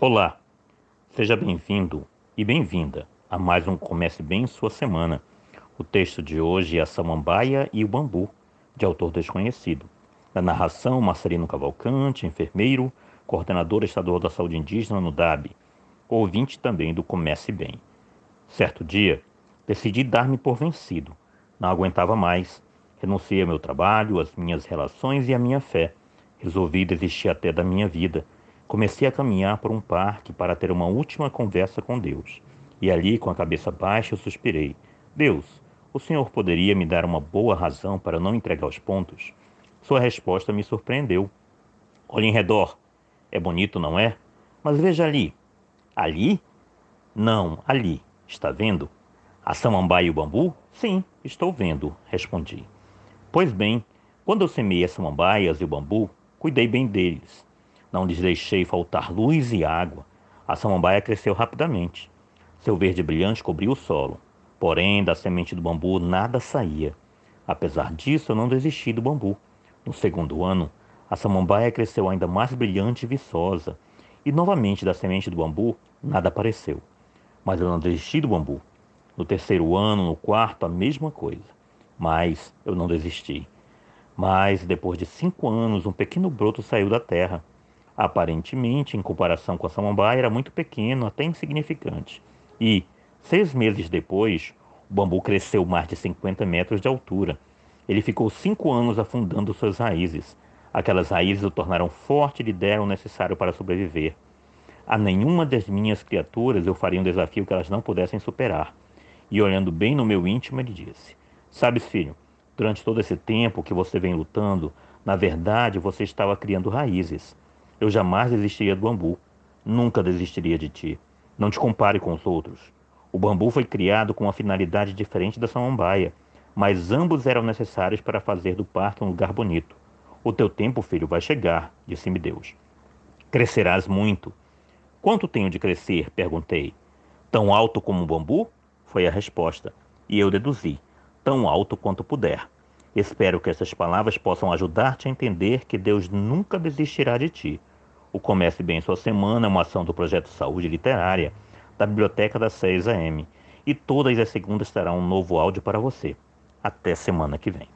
Olá, seja bem-vindo e bem-vinda a mais um Comece Bem Sua Semana. O texto de hoje é A Samambaia e o Bambu, de autor desconhecido. Na narração, Marcelino Cavalcante, enfermeiro, coordenador estadual da saúde indígena no DAB, ouvinte também do Comece Bem. Certo dia, decidi dar-me por vencido. Não aguentava mais. Renunciei ao meu trabalho, às minhas relações e à minha fé. Resolvi desistir até da minha vida. Comecei a caminhar por um parque para ter uma última conversa com Deus. E ali, com a cabeça baixa, eu suspirei: Deus, o Senhor poderia me dar uma boa razão para não entregar os pontos? Sua resposta me surpreendeu. Olhe em redor. É bonito, não é? Mas veja ali. Ali? Não, ali. Está vendo? A samambaia e o bambu? Sim, estou vendo, respondi. Pois bem, quando eu semei as samambaias e o bambu, cuidei bem deles. Não lhes deixei faltar luz e água. A samambaia cresceu rapidamente. Seu verde brilhante cobriu o solo. Porém, da semente do bambu nada saía. Apesar disso, eu não desisti do bambu. No segundo ano, a samambaia cresceu ainda mais brilhante e viçosa. E novamente da semente do bambu nada apareceu. Mas eu não desisti do bambu. No terceiro ano, no quarto, a mesma coisa. Mas eu não desisti. Mas, depois de cinco anos, um pequeno broto saiu da terra. Aparentemente, em comparação com a samambaia, era muito pequeno, até insignificante. E, seis meses depois, o bambu cresceu mais de 50 metros de altura. Ele ficou cinco anos afundando suas raízes. Aquelas raízes o tornaram forte e lhe deram o necessário para sobreviver. A nenhuma das minhas criaturas eu faria um desafio que elas não pudessem superar. E olhando bem no meu íntimo, ele disse: Sabes, filho, durante todo esse tempo que você vem lutando, na verdade você estava criando raízes. Eu jamais desistiria do bambu. Nunca desistiria de ti. Não te compare com os outros. O bambu foi criado com uma finalidade diferente da samambaia, mas ambos eram necessários para fazer do parque um lugar bonito. O teu tempo, filho, vai chegar, disse-me Deus. Crescerás muito. Quanto tenho de crescer? perguntei. Tão alto como um bambu? Foi a resposta. E eu deduzi: tão alto quanto puder. Espero que essas palavras possam ajudar-te a entender que Deus nunca desistirá de ti. O Comece Bem Sua Semana é uma ação do Projeto Saúde Literária da Biblioteca da 6 AM. E todas as segundas terá um novo áudio para você. Até semana que vem.